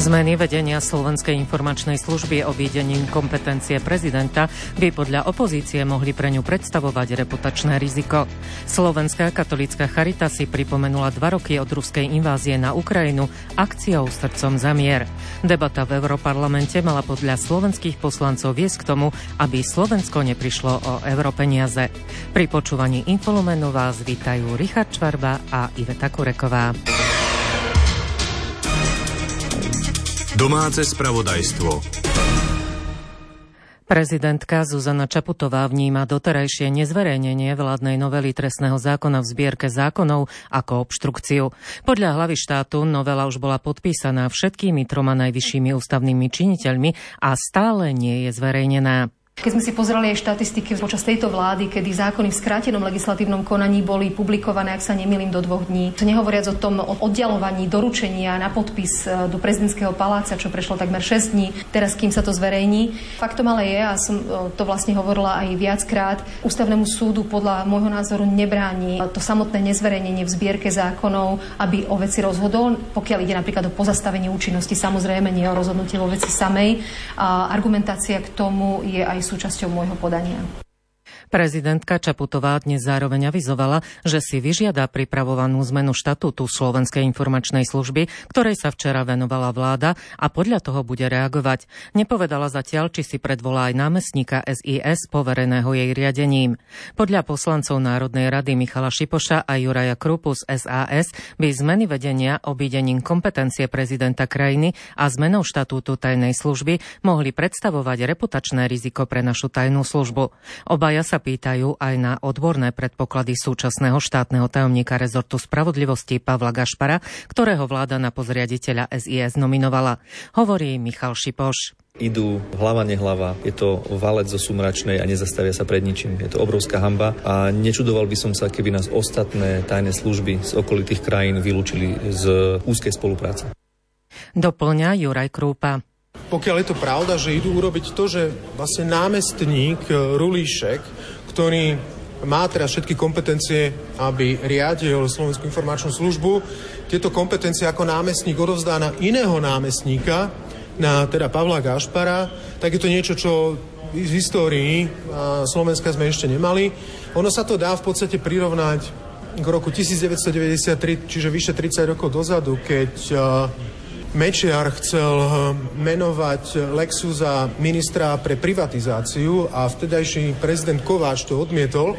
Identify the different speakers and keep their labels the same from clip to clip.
Speaker 1: Zmeny vedenia Slovenskej informačnej služby o výdením kompetencie prezidenta by podľa opozície mohli pre ňu predstavovať reputačné riziko. Slovenská katolická charita si pripomenula dva roky od ruskej invázie na Ukrajinu akciou Srdcom za mier. Debata v Europarlamente mala podľa slovenských poslancov viesť k tomu, aby Slovensko neprišlo o europeniaze. Pri počúvaní Infolumenu vás vítajú Richard Čvarba a Iveta Kureková.
Speaker 2: Domáce spravodajstvo.
Speaker 1: Prezidentka Zuzana Čaputová vníma doterajšie nezverejnenie vládnej novely trestného zákona v zbierke zákonov ako obštrukciu. Podľa hlavy štátu novela už bola podpísaná všetkými troma najvyššími ústavnými činiteľmi a stále nie je zverejnená.
Speaker 3: Keď sme si pozreli aj štatistiky počas tejto vlády, kedy zákony v skrátenom legislatívnom konaní boli publikované, ak sa nemýlim, do dvoch dní, nehovoriac o tom o oddialovaní doručenia na podpis e, do prezidentského paláca, čo prešlo takmer 6 dní, teraz kým sa to zverejní. Faktom ale je, a som e, to vlastne hovorila aj viackrát, ústavnému súdu podľa môjho názoru nebráni to samotné nezverejnenie v zbierke zákonov, aby o veci rozhodol, pokiaľ ide napríklad o pozastavenie účinnosti, samozrejme nie o rozhodnutie vo veci samej. A argumentácia k tomu je aj súčasťou môjho podania.
Speaker 1: Prezidentka Čaputová dnes zároveň avizovala, že si vyžiada pripravovanú zmenu štatútu Slovenskej informačnej služby, ktorej sa včera venovala vláda a podľa toho bude reagovať. Nepovedala zatiaľ, či si predvolá aj námestníka SIS povereného jej riadením. Podľa poslancov Národnej rady Michala Šipoša a Juraja Krupu z SAS by zmeny vedenia obídením kompetencie prezidenta krajiny a zmenou štatútu tajnej služby mohli predstavovať reputačné riziko pre našu tajnú službu. Obaja sa pýtajú aj na odborné predpoklady súčasného štátneho tajomníka rezortu spravodlivosti Pavla Gašpara, ktorého vláda na pozriaditeľa SIS nominovala. Hovorí Michal Šipoš
Speaker 4: idú hlava nehlava. Je to valec zo sumračnej a nezastavia sa pred ničím. Je to obrovská hamba a nečudoval by som sa, keby nás ostatné tajné služby z okolitých krajín vylúčili z úzkej spolupráce.
Speaker 1: Doplňa Juraj Krúpa.
Speaker 5: Pokiaľ je to pravda, že idú urobiť to, že vlastne námestník e, Rulíšek, ktorý má teraz všetky kompetencie, aby riadil Slovenskú informačnú službu, tieto kompetencie ako námestník odovzdá na iného námestníka, na teda Pavla Gašpara, tak je to niečo, čo z histórii Slovenska sme ešte nemali. Ono sa to dá v podstate prirovnať k roku 1993, čiže vyše 30 rokov dozadu, keď Mečiar chcel eh, menovať Lexu za ministra pre privatizáciu a vtedajší prezident Kováč to odmietol.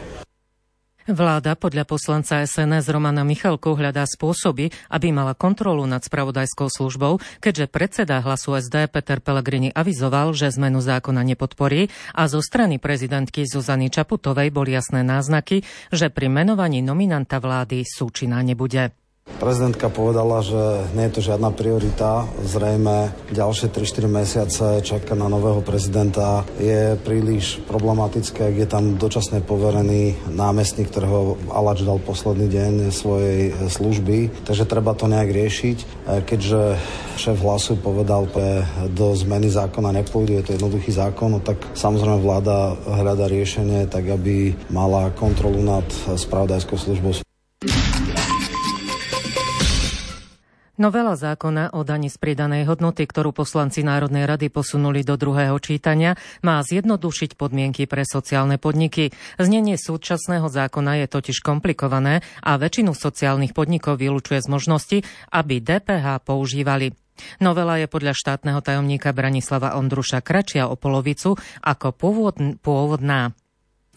Speaker 1: Vláda podľa poslanca SNS Romana Michalko hľadá spôsoby, aby mala kontrolu nad spravodajskou službou, keďže predseda hlasu SD Peter Pellegrini avizoval, že zmenu zákona nepodporí a zo strany prezidentky Zuzany Čaputovej boli jasné náznaky, že pri menovaní nominanta vlády súčina nebude.
Speaker 6: Prezidentka povedala, že nie je to žiadna priorita. Zrejme ďalšie 3-4 mesiace čaká na nového prezidenta. Je príliš problematické, ak je tam dočasne poverený námestník, ktorého Alač dal posledný deň svojej služby. Takže treba to nejak riešiť. Keďže šéf hlasu povedal, že do zmeny zákona nepôjde, je to jednoduchý zákon, no tak samozrejme vláda hľada riešenie tak, aby mala kontrolu nad spravodajskou službou.
Speaker 1: Novela zákona o dani z pridanej hodnoty, ktorú poslanci Národnej rady posunuli do druhého čítania, má zjednodušiť podmienky pre sociálne podniky. Znenie súčasného zákona je totiž komplikované a väčšinu sociálnych podnikov vylúčuje z možnosti, aby DPH používali. Novela je podľa štátneho tajomníka Branislava Ondruša kračia o polovicu ako pôvodná.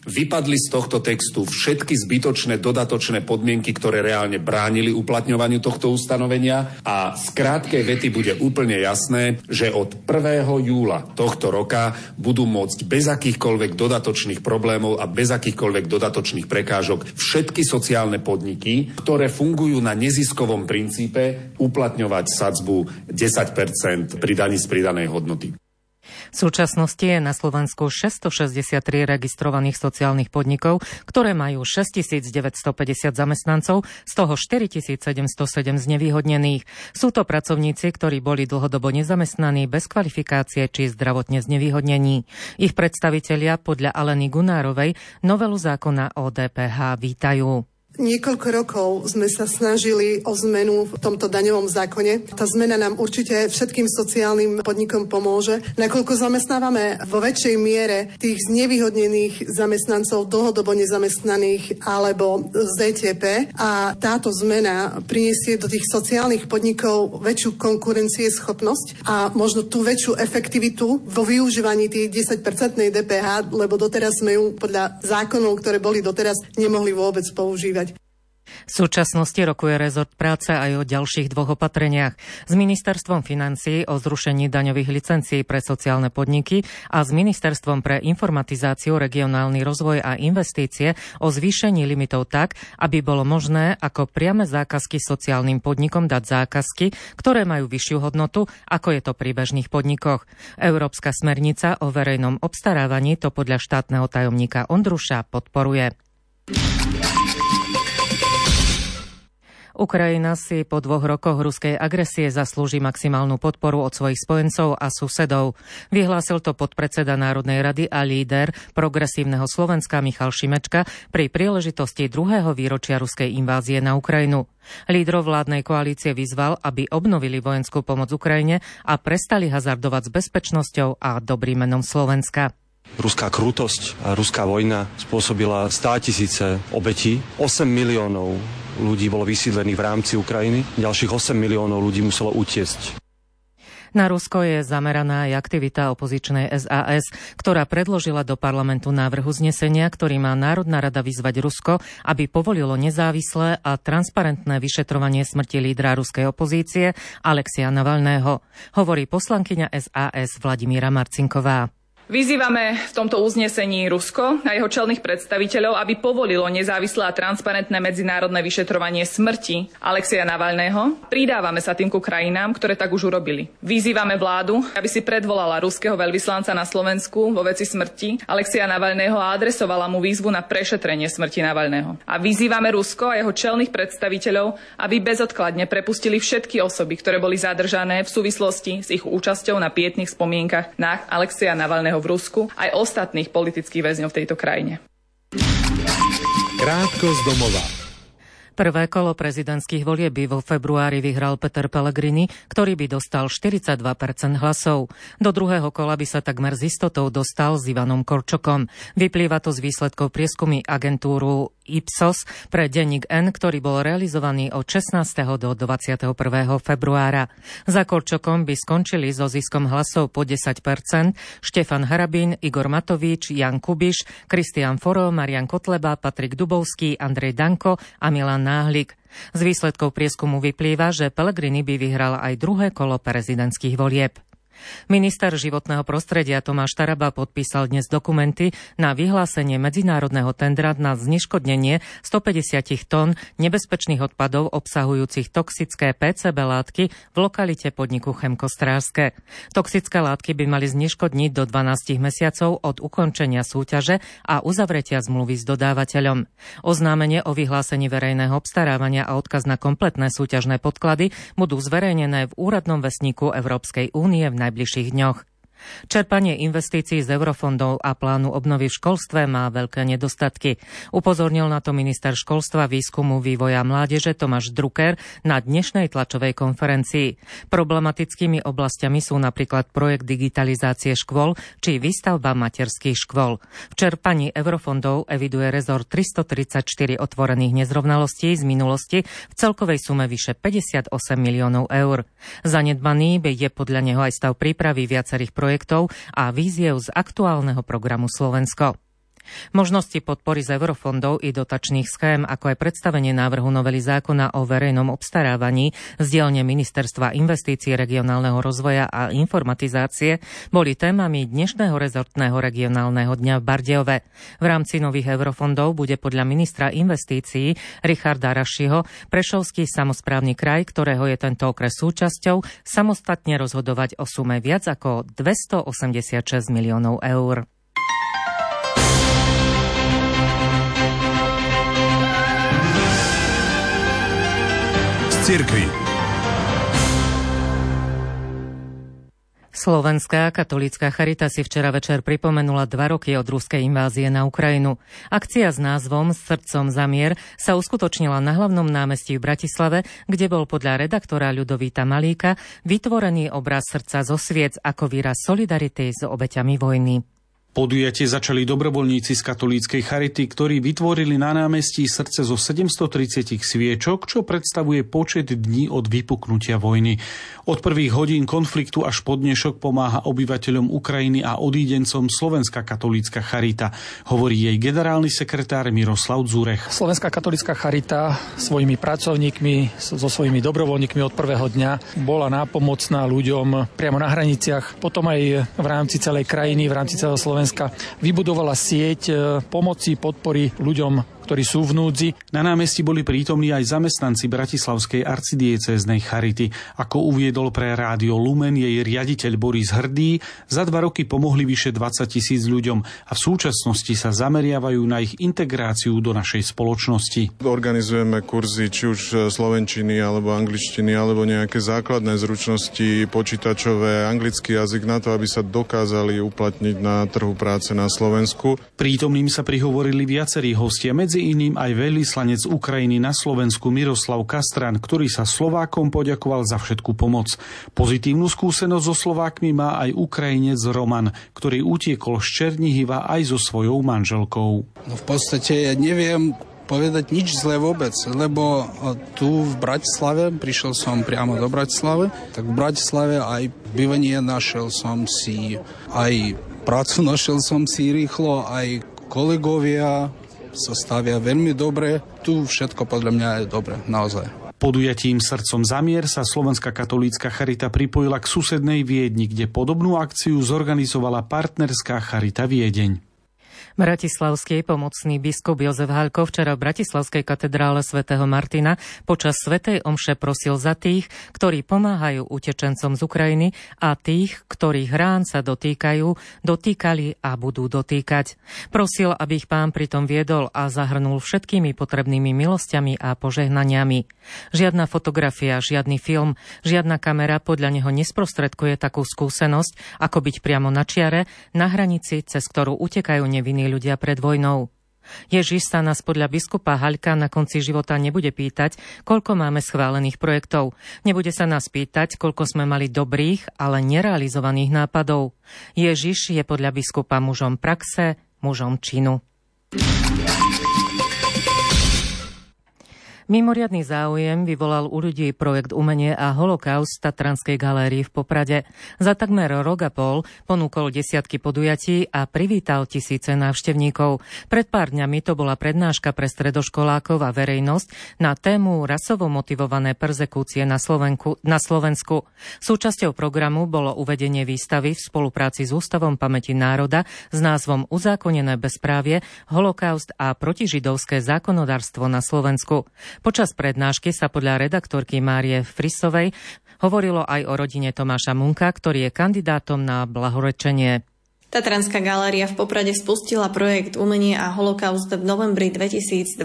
Speaker 7: Vypadli z tohto textu všetky zbytočné dodatočné podmienky, ktoré reálne bránili uplatňovaniu tohto ustanovenia a z krátkej vety bude úplne jasné, že od 1. júla tohto roka budú môcť bez akýchkoľvek dodatočných problémov a bez akýchkoľvek dodatočných prekážok všetky sociálne podniky, ktoré fungujú na neziskovom princípe, uplatňovať sadzbu 10% pri daní z pridanej hodnoty.
Speaker 1: V súčasnosti je na Slovensku 663 registrovaných sociálnych podnikov, ktoré majú 6950 zamestnancov, z toho 4707 znevýhodnených. Sú to pracovníci, ktorí boli dlhodobo nezamestnaní bez kvalifikácie či zdravotne znevýhodnení. Ich predstavitelia podľa Aleny Gunárovej novelu zákona o DPH vítajú.
Speaker 8: Niekoľko rokov sme sa snažili o zmenu v tomto daňovom zákone. Tá zmena nám určite všetkým sociálnym podnikom pomôže, nakoľko zamestnávame vo väčšej miere tých znevýhodnených zamestnancov, dlhodobo nezamestnaných alebo z DTP a táto zmena priniesie do tých sociálnych podnikov väčšiu konkurencieschopnosť a možno tú väčšiu efektivitu vo využívaní tých 10-percentnej DPH, lebo doteraz sme ju podľa zákonov, ktoré boli doteraz, nemohli vôbec používať.
Speaker 1: V súčasnosti rokuje rezort práce aj o ďalších dvoch opatreniach. S ministerstvom financií o zrušení daňových licencií pre sociálne podniky a s ministerstvom pre informatizáciu, regionálny rozvoj a investície o zvýšení limitov tak, aby bolo možné ako priame zákazky sociálnym podnikom dať zákazky, ktoré majú vyššiu hodnotu, ako je to pri bežných podnikoch. Európska smernica o verejnom obstarávaní to podľa štátneho tajomníka Ondruša podporuje. Ukrajina si po dvoch rokoch ruskej agresie zaslúži maximálnu podporu od svojich spojencov a susedov. Vyhlásil to podpredseda Národnej rady a líder progresívneho Slovenska Michal Šimečka pri príležitosti druhého výročia ruskej invázie na Ukrajinu. Lídrov vládnej koalície vyzval, aby obnovili vojenskú pomoc Ukrajine a prestali hazardovať s bezpečnosťou a dobrým menom Slovenska.
Speaker 9: Ruská krutosť a ruská vojna spôsobila 100 tisíce obetí, 8 miliónov ľudí bolo vysídlených v rámci Ukrajiny, ďalších 8 miliónov ľudí muselo utiesť.
Speaker 1: Na Rusko je zameraná aj aktivita opozičnej SAS, ktorá predložila do parlamentu návrh uznesenia, ktorý má Národná rada vyzvať Rusko, aby povolilo nezávislé a transparentné vyšetrovanie smrti lídra ruskej opozície Alexia Navalného, hovorí poslankyňa SAS Vladimíra Marcinková.
Speaker 10: Vyzývame v tomto uznesení Rusko a jeho čelných predstaviteľov, aby povolilo nezávislé a transparentné medzinárodné vyšetrovanie smrti Alexia Navalného. Pridávame sa tým ku krajinám, ktoré tak už urobili. Vyzývame vládu, aby si predvolala ruského veľvyslanca na Slovensku vo veci smrti Alexia Navalného a adresovala mu výzvu na prešetrenie smrti Navalného. A vyzývame Rusko a jeho čelných predstaviteľov, aby bezodkladne prepustili všetky osoby, ktoré boli zadržané v súvislosti s ich účasťou na pietných spomienkach na Alexia Navalného v Rusku, aj ostatných politických väzňov v tejto krajine.
Speaker 1: Krátko z domova. Prvé kolo prezidentských volieb by vo februári vyhral Peter Pellegrini, ktorý by dostal 42% hlasov. Do druhého kola by sa takmer s istotou dostal s Ivanom Korčokom. Vyplýva to z výsledkov prieskumy agentúru Ipsos pre denník N, ktorý bol realizovaný od 16. do 21. februára. Za Korčokom by skončili so ziskom hlasov po 10% Štefan Harabín, Igor Matovič, Jan Kubiš, Kristian Foro, Marian Kotleba, Patrik Dubovský, Andrej Danko a Milan Náhlik. Z výsledkov prieskumu vyplýva, že Pellegrini by vyhral aj druhé kolo prezidentských volieb. Minister životného prostredia Tomáš Taraba podpísal dnes dokumenty na vyhlásenie medzinárodného tendra na zneškodnenie 150 tón nebezpečných odpadov obsahujúcich toxické PCB látky v lokalite podniku Chemkostrárske. Toxické látky by mali zneškodniť do 12 mesiacov od ukončenia súťaže a uzavretia zmluvy s dodávateľom. Oznámenie o vyhlásení verejného obstarávania a odkaz na kompletné súťažné podklady budú zverejnené v úradnom vesníku Európskej únie v najbliższych dniach. Čerpanie investícií z eurofondov a plánu obnovy v školstve má veľké nedostatky. Upozornil na to minister školstva, výskumu, vývoja mládeže Tomáš Drucker na dnešnej tlačovej konferencii. Problematickými oblastiami sú napríklad projekt digitalizácie škôl či výstavba materských škôl. V čerpaní eurofondov eviduje rezort 334 otvorených nezrovnalostí z minulosti v celkovej sume vyše 58 miliónov eur. Zanedbaný je podľa neho aj stav prípravy viacerých projektov projektov a víziev z aktuálneho programu Slovensko. Možnosti podpory z eurofondov i dotačných schém, ako aj predstavenie návrhu novely zákona o verejnom obstarávaní z dielne Ministerstva investícií regionálneho rozvoja a informatizácie boli témami dnešného rezortného regionálneho dňa v Bardejove. V rámci nových eurofondov bude podľa ministra investícií Richarda Rašiho Prešovský samozprávny kraj, ktorého je tento okres súčasťou, samostatne rozhodovať o sume viac ako 286 miliónov eur.
Speaker 2: Cirkvi.
Speaker 1: Slovenská katolícka charita si včera večer pripomenula dva roky od ruskej invázie na Ukrajinu. Akcia s názvom Srdcom za mier sa uskutočnila na hlavnom námestí v Bratislave, kde bol podľa redaktora Ľudovíta Malíka vytvorený obraz srdca zo sviec ako výraz solidarity s obeťami vojny.
Speaker 11: Podujatie začali dobrovoľníci z katolíckej charity, ktorí vytvorili na námestí srdce zo 730 sviečok, čo predstavuje počet dní od vypuknutia vojny. Od prvých hodín konfliktu až po dnešok pomáha obyvateľom Ukrajiny a odídencom Slovenská katolícka charita, hovorí jej generálny sekretár Miroslav Zurech.
Speaker 12: Slovenská katolícka charita svojimi pracovníkmi, so svojimi dobrovoľníkmi od prvého dňa bola nápomocná ľuďom priamo na hraniciach, potom aj v rámci celej krajiny, v rámci celého Slovenska Slovenska vybudovala sieť e, pomoci, podpory ľuďom ktorí sú v núdzi.
Speaker 11: Na námestí boli prítomní aj zamestnanci Bratislavskej arcidiecéznej Charity. Ako uviedol pre rádio Lumen jej riaditeľ Boris Hrdý, za dva roky pomohli vyše 20 tisíc ľuďom a v súčasnosti sa zameriavajú na ich integráciu do našej spoločnosti.
Speaker 13: Organizujeme kurzy či už slovenčiny alebo angličtiny alebo nejaké základné zručnosti počítačové, anglický jazyk na to, aby sa dokázali uplatniť na trhu práce na Slovensku.
Speaker 11: Prítomným sa prihovorili viacerí hostia, medzi medzi iným aj veľvyslanec Ukrajiny na Slovensku Miroslav Kastran, ktorý sa Slovákom poďakoval za všetku pomoc. Pozitívnu skúsenosť so Slovákmi má aj Ukrajinec Roman, ktorý utiekol z Černihiva aj so svojou manželkou.
Speaker 14: No v podstate ja neviem, povedať nič zlé vôbec, lebo tu v Bratislave, prišiel som priamo do Bratislavy, tak v Bratislave aj bývanie našiel som si, aj prácu našiel som si rýchlo, aj kolegovia, sa stavia veľmi dobre. Tu všetko podľa mňa je dobre, naozaj.
Speaker 11: Podujatím Srdcom zamier sa Slovenská katolícka charita pripojila k susednej Viedni, kde podobnú akciu zorganizovala partnerská charita Viedeň.
Speaker 1: Bratislavský pomocný biskup Jozef Halko včera v Bratislavskej katedrále svätého Martina počas svätej omše prosil za tých, ktorí pomáhajú utečencom z Ukrajiny a tých, ktorých rán sa dotýkajú, dotýkali a budú dotýkať. Prosil, aby ich pán pritom viedol a zahrnul všetkými potrebnými milosťami a požehnaniami. Žiadna fotografia, žiadny film, žiadna kamera podľa neho nesprostredkuje takú skúsenosť, ako byť priamo na čiare, na hranici, cez ktorú utekajú nevinní ľudia pred vojnou. Ježiš sa nás podľa biskupa Haľka na konci života nebude pýtať, koľko máme schválených projektov. Nebude sa nás pýtať, koľko sme mali dobrých, ale nerealizovaných nápadov. Ježiš je podľa biskupa mužom praxe, mužom činu. Mimoriadný záujem vyvolal u ľudí projekt Umenie a holokaust Tatranskej galérii v Poprade. Za takmer rok a pol ponúkol desiatky podujatí a privítal tisíce návštevníkov. Pred pár dňami to bola prednáška pre stredoškolákov a verejnosť na tému rasovo motivované perzekúcie na, Slovenku, na Slovensku. Súčasťou programu bolo uvedenie výstavy v spolupráci s Ústavom pamäti národa s názvom Uzákonené bezprávie, holokaust a protižidovské zákonodárstvo na Slovensku. Počas prednášky sa podľa redaktorky Márie Frisovej hovorilo aj o rodine Tomáša Munka, ktorý je kandidátom na blahorečenie.
Speaker 15: Tatranská galéria v Poprade spustila projekt Umenie a holokaust v novembri 2022,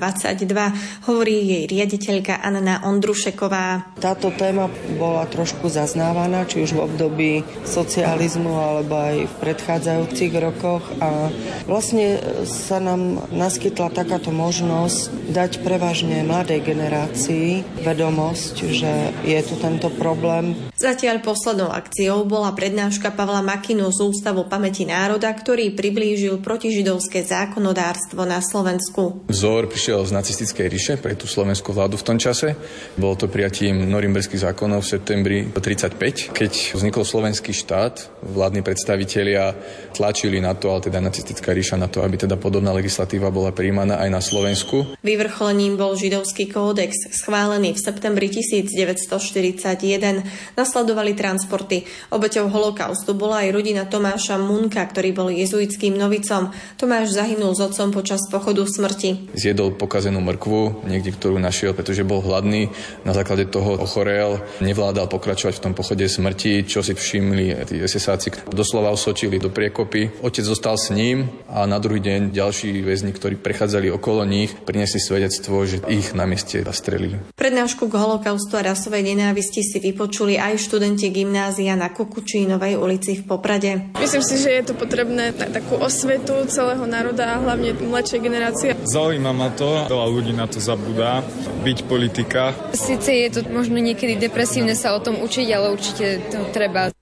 Speaker 15: hovorí jej riaditeľka Anna Ondrušeková.
Speaker 16: Táto téma bola trošku zaznávaná, či už v období socializmu alebo aj v predchádzajúcich rokoch a vlastne sa nám naskytla takáto možnosť dať prevažne mladej generácii vedomosť, že je tu tento problém.
Speaker 15: Zatiaľ poslednou akciou bola prednáška Pavla Makinu z Ústavu pamäti národa, ktorý priblížil protižidovské zákonodárstvo na Slovensku.
Speaker 17: Vzor prišiel z nacistickej ríše pre tú slovenskú vládu v tom čase. Bolo to prijatím norimberských zákonov v septembri 1935, keď vznikol slovenský štát. Vládni predstavitelia tlačili na to, ale teda nacistická ríša na to, aby teda podobná legislatíva bola príjmaná aj na Slovensku.
Speaker 15: Vyvrcholením bol židovský kódex, schválený v septembri 1941. Nasledovali transporty. Obeťou holokaustu bola aj rodina Tomáša Munka, ktorý bol jezuitským novicom. Tomáš zahynul s otcom počas pochodu smrti.
Speaker 17: Zjedol pokazenú mrkvu, niekde, ktorú našiel, pretože bol hladný. Na základe toho ochorel, nevládal pokračovať v tom pochode smrti, čo si všimli tí SSáci. Doslova osočili do priekopy. Otec zostal s ním a na druhý deň ďalší väzni, ktorí prechádzali okolo nich, priniesli svedectvo, že ich na mieste zastrelili.
Speaker 15: Prednášku k holokaustu a rasovej nenávisti si vypočuli aj študenti gymnázia na Kukučínovej ulici v Poprade.
Speaker 18: Myslím si, že je to potrebné na takú osvetu celého národa a hlavne mladšej generácie.
Speaker 19: Zaujíma ma to, veľa ľudí na to zabudá, byť politika.
Speaker 20: Sice je to možno niekedy depresívne sa o tom učiť, ale určite to treba.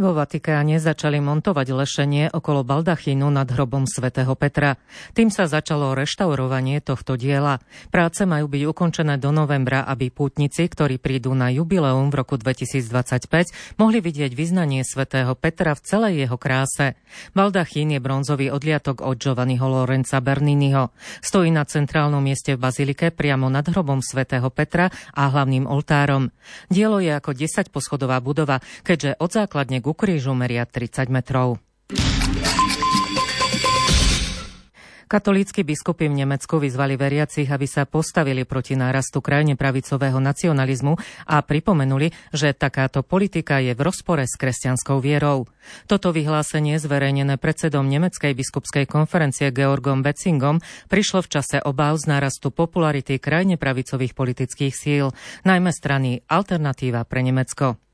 Speaker 1: Vo Vatikáne začali montovať lešenie okolo baldachínu nad hrobom svätého Petra. Tým sa začalo reštaurovanie tohto diela. Práce majú byť ukončené do novembra, aby pútnici, ktorí prídu na jubileum v roku 2025, mohli vidieť vyznanie svätého Petra v celej jeho kráse. Baldachín je bronzový odliatok od Giovanniho Lorenza Berniniho. Stojí na centrálnom mieste v bazilike priamo nad hrobom svätého Petra a hlavným oltárom. Dielo je ako 10 poschodová budova, keďže od základne ku krížu meria 30 metrov. Katolícky biskupy v Nemecku vyzvali veriacich, aby sa postavili proti nárastu krajne pravicového nacionalizmu a pripomenuli, že takáto politika je v rozpore s kresťanskou vierou. Toto vyhlásenie, zverejnené predsedom Nemeckej biskupskej konferencie Georgom Betzingom, prišlo v čase obáv z nárastu popularity krajne pravicových politických síl, najmä strany Alternatíva pre Nemecko.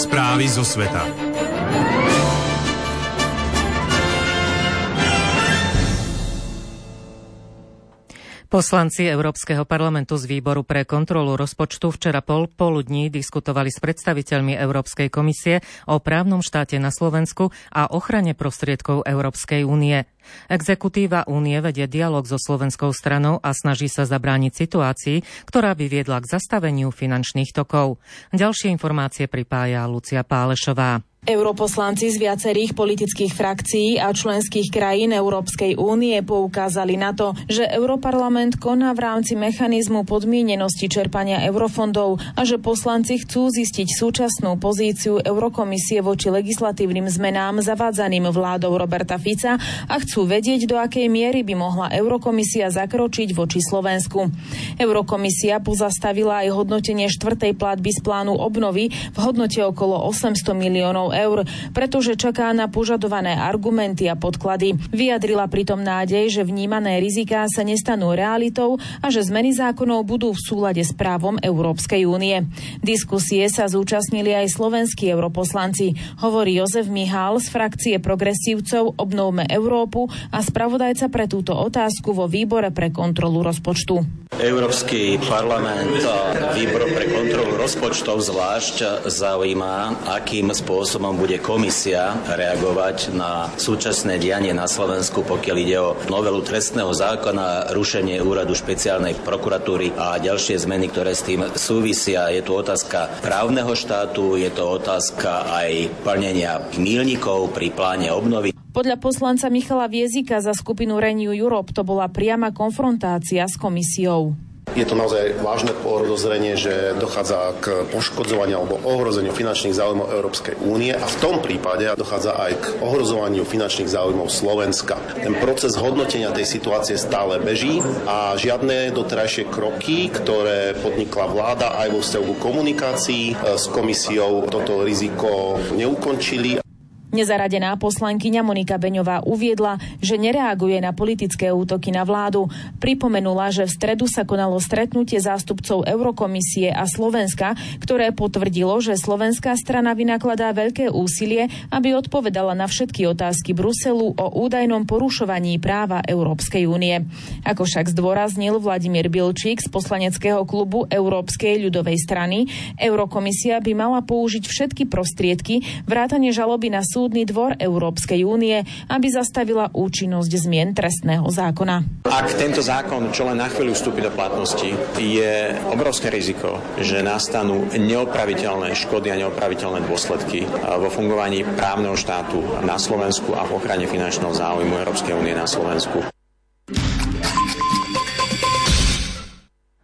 Speaker 2: Správy zo sveta.
Speaker 1: Poslanci Európskeho parlamentu z výboru pre kontrolu rozpočtu včera pol poludní diskutovali s predstaviteľmi Európskej komisie o právnom štáte na Slovensku a ochrane prostriedkov Európskej únie. Exekutíva únie vedie dialog so slovenskou stranou a snaží sa zabrániť situácii, ktorá by viedla k zastaveniu finančných tokov. Ďalšie informácie pripája Lucia Pálešová.
Speaker 21: Europoslanci z viacerých politických frakcií a členských krajín Európskej únie poukázali na to, že Europarlament koná v rámci mechanizmu podmienenosti čerpania eurofondov a že poslanci chcú zistiť súčasnú pozíciu Eurokomisie voči legislatívnym zmenám zavádzaným vládou Roberta Fica a chcú vedieť, do akej miery by mohla Eurokomisia zakročiť voči Slovensku. Eurokomisia pozastavila aj hodnotenie štvrtej platby z plánu obnovy v hodnote okolo 800 miliónov eur, pretože čaká na požadované argumenty a podklady. Vyjadrila pritom nádej, že vnímané riziká sa nestanú realitou a že zmeny zákonov budú v súlade s právom Európskej únie. Diskusie sa zúčastnili aj slovenskí europoslanci, hovorí Jozef Mihál z frakcie progresívcov Obnovme Európu a spravodajca pre túto otázku vo výbore pre kontrolu rozpočtu.
Speaker 22: Európsky parlament a výbor pre kontrolu rozpočtov zvlášť zaujíma, akým spôsobom bude komisia reagovať na súčasné dianie na Slovensku, pokiaľ ide o novelu trestného zákona, rušenie úradu špeciálnej prokuratúry a ďalšie zmeny, ktoré s tým súvisia. Je tu otázka právneho štátu, je to otázka aj plnenia mílnikov pri pláne obnovy.
Speaker 21: Podľa poslanca Michala Viezika za skupinu Renew Europe to bola priama konfrontácia s komisiou.
Speaker 23: Je to naozaj vážne podozrenie, že dochádza k poškodzovaniu alebo ohrozeniu finančných záujmov Európskej únie a v tom prípade dochádza aj k ohrozovaniu finančných záujmov Slovenska. Ten proces hodnotenia tej situácie stále beží a žiadne doterajšie kroky, ktoré podnikla vláda aj vo vzťahu komunikácii s komisiou, toto riziko neukončili.
Speaker 21: Nezaradená poslankyňa Monika Beňová uviedla, že nereaguje na politické útoky na vládu. Pripomenula, že v stredu sa konalo stretnutie zástupcov Eurokomisie a Slovenska, ktoré potvrdilo, že slovenská strana vynakladá veľké úsilie, aby odpovedala na všetky otázky Bruselu o údajnom porušovaní práva Európskej únie. Ako však zdôraznil Vladimír Bilčík z poslaneckého klubu Európskej ľudovej strany, Eurokomisia by mala použiť všetky prostriedky vrátane žaloby na súd súdny dvor Európskej únie, aby zastavila účinnosť zmien trestného zákona.
Speaker 24: Ak tento zákon čo len na chvíľu vstúpi do platnosti, je obrovské riziko, že nastanú neopraviteľné škody a neopraviteľné dôsledky vo fungovaní právneho štátu na Slovensku a v ochrane finančného záujmu Európskej únie na Slovensku.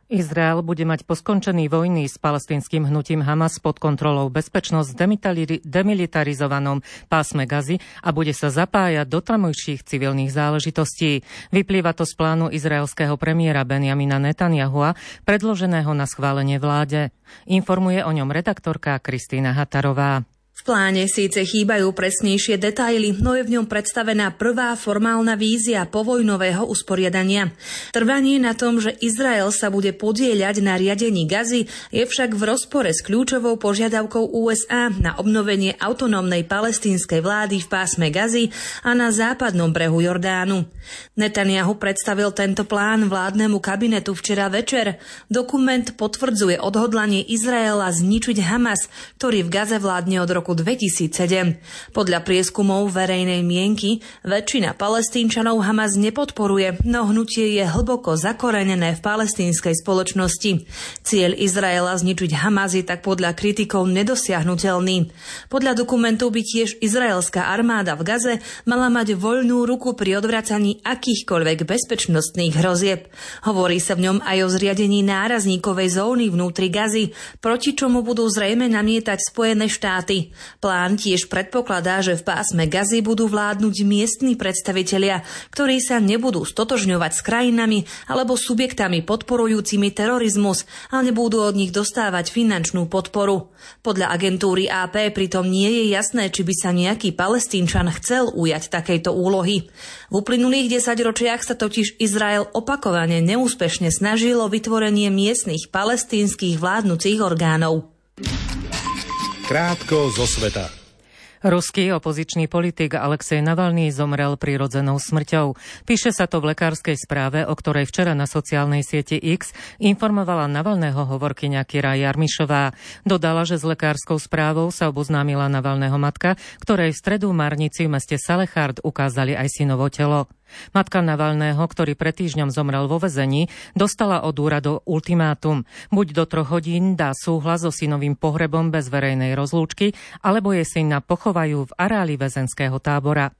Speaker 1: Izrael bude mať po skončení vojny s palestinským hnutím Hamas pod kontrolou bezpečnosť v demilitarizovanom pásme Gazy a bude sa zapájať do tamojších civilných záležitostí. Vyplýva to z plánu izraelského premiéra Benjamina Netanyahua, predloženého na schválenie vláde. Informuje o ňom redaktorka Kristýna Hatarová
Speaker 25: pláne síce chýbajú presnejšie detaily, no je v ňom predstavená prvá formálna vízia povojnového usporiadania. Trvanie na tom, že Izrael sa bude podieľať na riadení Gazy, je však v rozpore s kľúčovou požiadavkou USA na obnovenie autonómnej palestínskej vlády v pásme Gazy a na západnom brehu Jordánu. Netanyahu predstavil tento plán vládnemu kabinetu včera večer. Dokument potvrdzuje odhodlanie Izraela zničiť Hamas, ktorý v Gaze vládne od roku 2007. Podľa prieskumov verejnej mienky väčšina palestínčanov Hamas nepodporuje, no hnutie je hlboko zakorenené v palestínskej spoločnosti. Cieľ Izraela zničiť Hamas je tak podľa kritikov nedosiahnutelný. Podľa dokumentu by tiež izraelská armáda v Gaze mala mať voľnú ruku pri odvracaní akýchkoľvek bezpečnostných hrozieb. Hovorí sa v ňom aj o zriadení nárazníkovej zóny vnútri Gazy, proti čomu budú zrejme namietať Spojené štáty. Plán tiež predpokladá, že v pásme Gazy budú vládnuť miestni predstavitelia, ktorí sa nebudú stotožňovať s krajinami alebo subjektami podporujúcimi terorizmus, ale nebudú od nich dostávať finančnú podporu. Podľa agentúry AP pritom nie je jasné, či by sa nejaký palestínčan chcel ujať takejto úlohy. V uplynulých desaťročiach sa totiž Izrael opakovane neúspešne snažilo vytvorenie miestnych palestínskych vládnúcich orgánov.
Speaker 26: Krátko zo sveta.
Speaker 1: Ruský opozičný politik Alexej Navalný zomrel prirodzenou smrťou. Píše sa to v lekárskej správe, o ktorej včera na sociálnej sieti X informovala Navalného hovorkyňa Kira Jarmišová. Dodala, že s lekárskou správou sa oboznámila Navalného matka, ktorej v stredu Marnici v meste Salechard ukázali aj synovo telo. Matka Navalného, ktorý pred týždňom zomrel vo vezení, dostala od úradu ultimátum. Buď do troch hodín dá súhlas so synovým pohrebom bez verejnej rozlúčky, alebo je syna pochovajú v areáli väzenského tábora.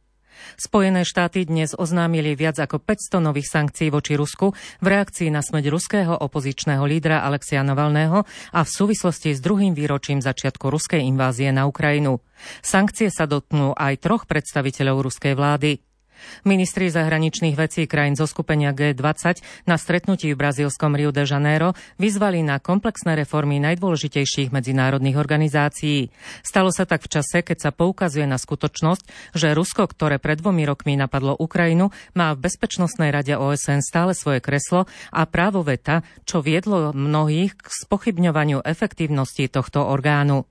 Speaker 1: Spojené štáty dnes oznámili viac ako 500 nových sankcií voči Rusku v reakcii na smrť ruského opozičného lídra Alexia Navalného a v súvislosti s druhým výročím začiatku ruskej invázie na Ukrajinu. Sankcie sa dotknú aj troch predstaviteľov ruskej vlády. Ministri zahraničných vecí krajín zo skupenia G20 na stretnutí v brazílskom Rio de Janeiro vyzvali na komplexné reformy najdôležitejších medzinárodných organizácií. Stalo sa tak v čase, keď sa poukazuje na skutočnosť, že Rusko, ktoré pred dvomi rokmi napadlo Ukrajinu, má v Bezpečnostnej rade OSN stále svoje kreslo a právo veta, čo viedlo mnohých k spochybňovaniu efektívnosti tohto orgánu.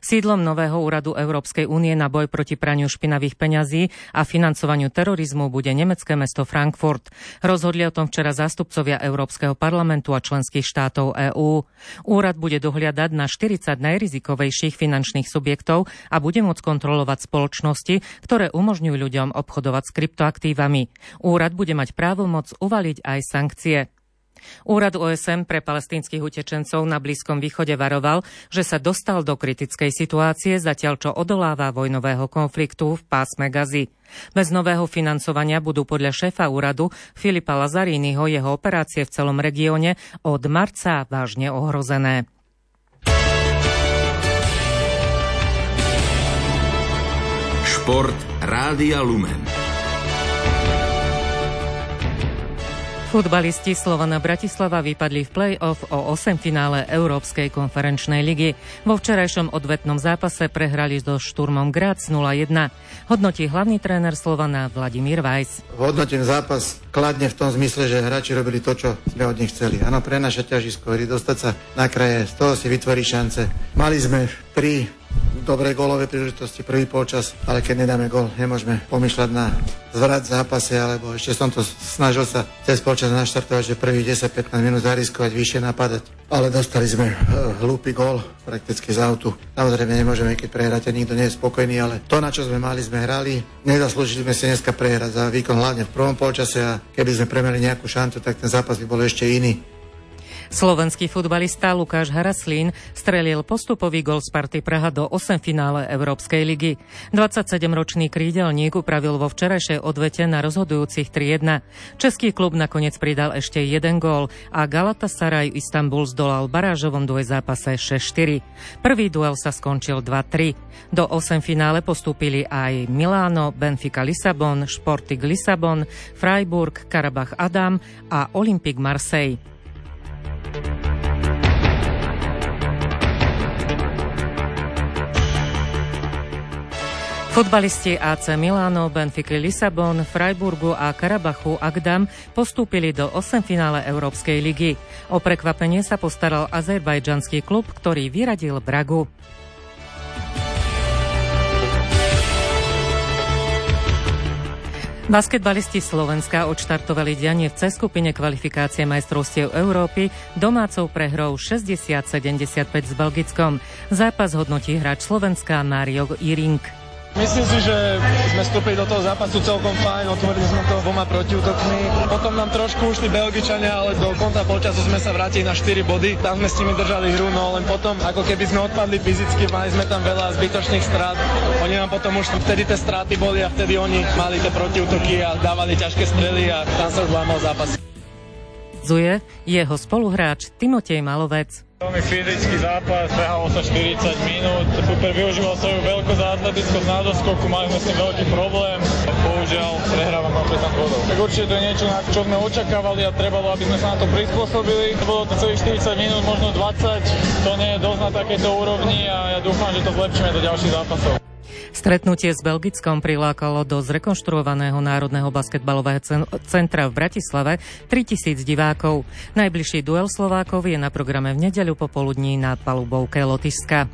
Speaker 1: Sídlom nového úradu Európskej únie na boj proti praniu špinavých peňazí a financovaniu terorizmu bude nemecké mesto Frankfurt. Rozhodli o tom včera zástupcovia Európskeho parlamentu a členských štátov EÚ. Úrad bude dohliadať na 40 najrizikovejších finančných subjektov a bude môcť kontrolovať spoločnosti, ktoré umožňujú ľuďom obchodovať s kryptoaktívami. Úrad bude mať právomoc uvaliť aj sankcie. Úrad OSM pre palestínskych utečencov na Blízkom východe varoval, že sa dostal do kritickej situácie, zatiaľ čo odoláva vojnového konfliktu v pásme Gazy. Bez nového financovania budú podľa šéfa úradu Filipa Lazarínyho jeho operácie v celom regióne od marca vážne ohrozené.
Speaker 2: Šport Rádia Lumen.
Speaker 1: Futbalisti Slovana Bratislava vypadli v play-off o 8 finále Európskej konferenčnej ligy. Vo včerajšom odvetnom zápase prehrali so Šturmom Graz 0-1. Hodnotí hlavný tréner Slovana Vladimír Vajs.
Speaker 26: Hodnotím zápas kladne v tom zmysle, že hráči robili to, čo sme od nich chceli. Áno, prenaša ťažisko hry, dostať sa na kraje, z toho si vytvorí šance. Mali sme tri dobré gólové príležitosti prvý polčas, ale keď nedáme gól, nemôžeme pomýšľať na zvrat zápase, alebo ešte som to snažil sa cez polčas naštartovať, že prvých 10-15 minút zariskovať, vyššie napadať. Ale dostali sme uh, hlúpy gól prakticky z autu. Samozrejme nemôžeme, keď prehráte, nikto nie je spokojný, ale to, na čo sme mali, sme hrali. Nezaslúžili sme si dneska prehrať za výkon hlavne v prvom polčase a keby sme premeli nejakú šancu, tak ten zápas by bol ešte iný.
Speaker 1: Slovenský futbalista Lukáš Haraslín strelil postupový gol Sparty Praha do 8 finále Európskej ligy. 27-ročný krídelník upravil vo včerajšej odvete na rozhodujúcich 3-1. Český klub nakoniec pridal ešte jeden gól a Galatasaray Istanbul zdolal barážovom dvojzápase 6-4. Prvý duel sa skončil 2-3. Do 8 finále postúpili aj Milano, Benfica Lisabon, Športik Lisabon, Freiburg, Karabach Adam a Olympique Marseille. Futbalisti AC Milano, Benfica Lisabon, Freiburgu a Karabachu Agdam postúpili do 8 finále Európskej ligy. O prekvapenie sa postaral azerbajdžanský klub, ktorý vyradil Bragu. Basketbalisti Slovenska odštartovali dianie v C skupine kvalifikácie majstrovstiev Európy domácou prehrou 60-75 s Belgickom. Zápas hodnotí hráč Slovenska Mário Iring.
Speaker 27: Myslím si, že sme vstúpili do toho zápasu celkom fajn, otvorili sme to dvoma protiútokmi. Potom nám trošku ušli Belgičania, ale do konca polčasu sme sa vrátili na 4 body. Tam sme s nimi držali hru, no len potom, ako keby sme odpadli fyzicky, mali sme tam veľa zbytočných strát. Oni nám potom už vtedy tie straty boli a vtedy oni mali tie protiútoky a dávali ťažké strely a tam sa už zápas.
Speaker 1: Zuje jeho spoluhráč Timotej Malovec.
Speaker 27: Veľmi fyzický zápas, behalo sa 40 minút, super využíval svoju veľkosť a atletickosť na doskoku, mali sme s tým veľký problém, bohužiaľ prehrávame o 15 bodov. Tak určite to je niečo, na čo sme očakávali a trebalo, aby sme sa na to prispôsobili. Bolo to celých 40 minút, možno 20, to nie je dosť na takéto úrovni a ja dúfam, že to zlepšíme do ďalších zápasov.
Speaker 1: Stretnutie s Belgickom prilákalo do zrekonštruovaného Národného basketbalového centra v Bratislave 3000 divákov. Najbližší duel Slovákov je na programe v nedeľu popoludní na palubovke Lotyšska.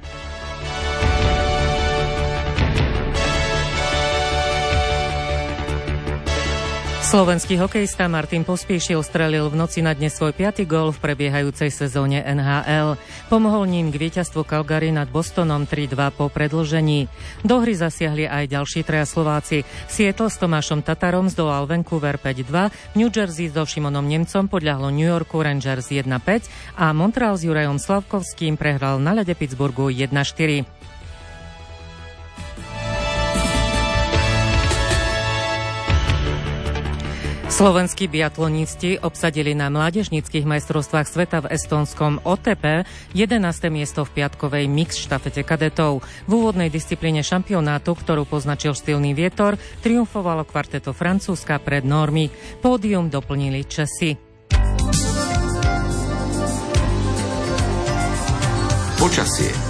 Speaker 1: Slovenský hokejista Martin Pospíšil strelil v noci na dnes svoj piaty gól v prebiehajúcej sezóne NHL. Pomohol ním k víťazstvu Calgary nad Bostonom 3-2 po predlžení. Do hry zasiahli aj ďalší traja Slováci. Seattle s Tomášom Tatarom zdolal Vancouver 5-2, New Jersey so Šimonom Nemcom podľahlo New Yorku Rangers 1-5 a Montreal s Jurajom Slavkovským prehral na ľade Pittsburghu 1-4. Slovenskí biatlonisti obsadili na mládežnických majstrovstvách sveta v estonskom OTP 11. miesto v piatkovej mix štafete kadetov. V úvodnej disciplíne šampionátu, ktorú poznačil štýlny vietor, triumfovalo kvarteto Francúzska pred normy. Pódium doplnili Česi.
Speaker 2: Počasie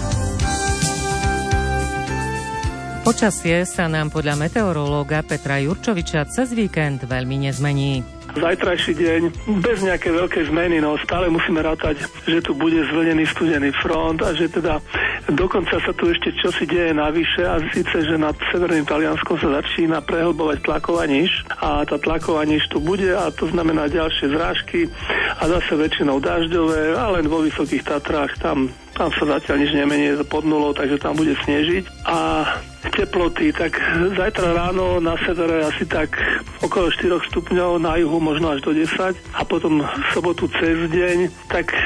Speaker 1: Počasie sa nám podľa meteorológa Petra Jurčoviča cez víkend veľmi nezmení.
Speaker 28: Zajtrajší deň bez nejaké veľkej zmeny, no stále musíme rátať, že tu bude zvlnený studený front a že teda dokonca sa tu ešte čosi deje navyše a síce, že nad severným Talianskom sa začína prehlbovať tlaková niž a tá tlaková niž tu bude a to znamená ďalšie zrážky a zase väčšinou dažďové a len vo vysokých Tatrách tam tam sa zatiaľ nič nemenie pod nulou, takže tam bude snežiť. A teploty, tak zajtra ráno na severe asi tak okolo 4 stupňov, na juhu možno až do 10 a potom v sobotu cez deň, tak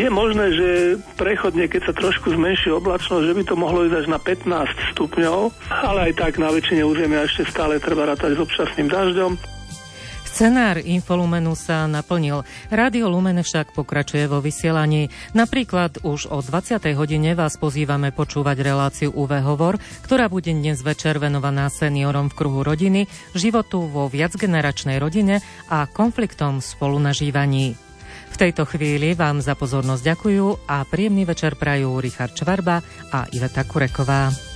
Speaker 28: je možné, že prechodne, keď sa trošku zmenší oblačnosť, že by to mohlo ísť až na 15 stupňov, ale aj tak na väčšine územia ešte stále treba rátať s občasným dažďom.
Speaker 1: Scenár Infolumenu sa naplnil. Rádio Lumene však pokračuje vo vysielaní. Napríklad už o 20. hodine vás pozývame počúvať reláciu UV Hovor, ktorá bude dnes večer venovaná seniorom v kruhu rodiny, životu vo viacgeneračnej rodine a konfliktom spolunažívaní. V tejto chvíli vám za pozornosť ďakujú a príjemný večer prajú Richard Čvarba a Iveta Kureková.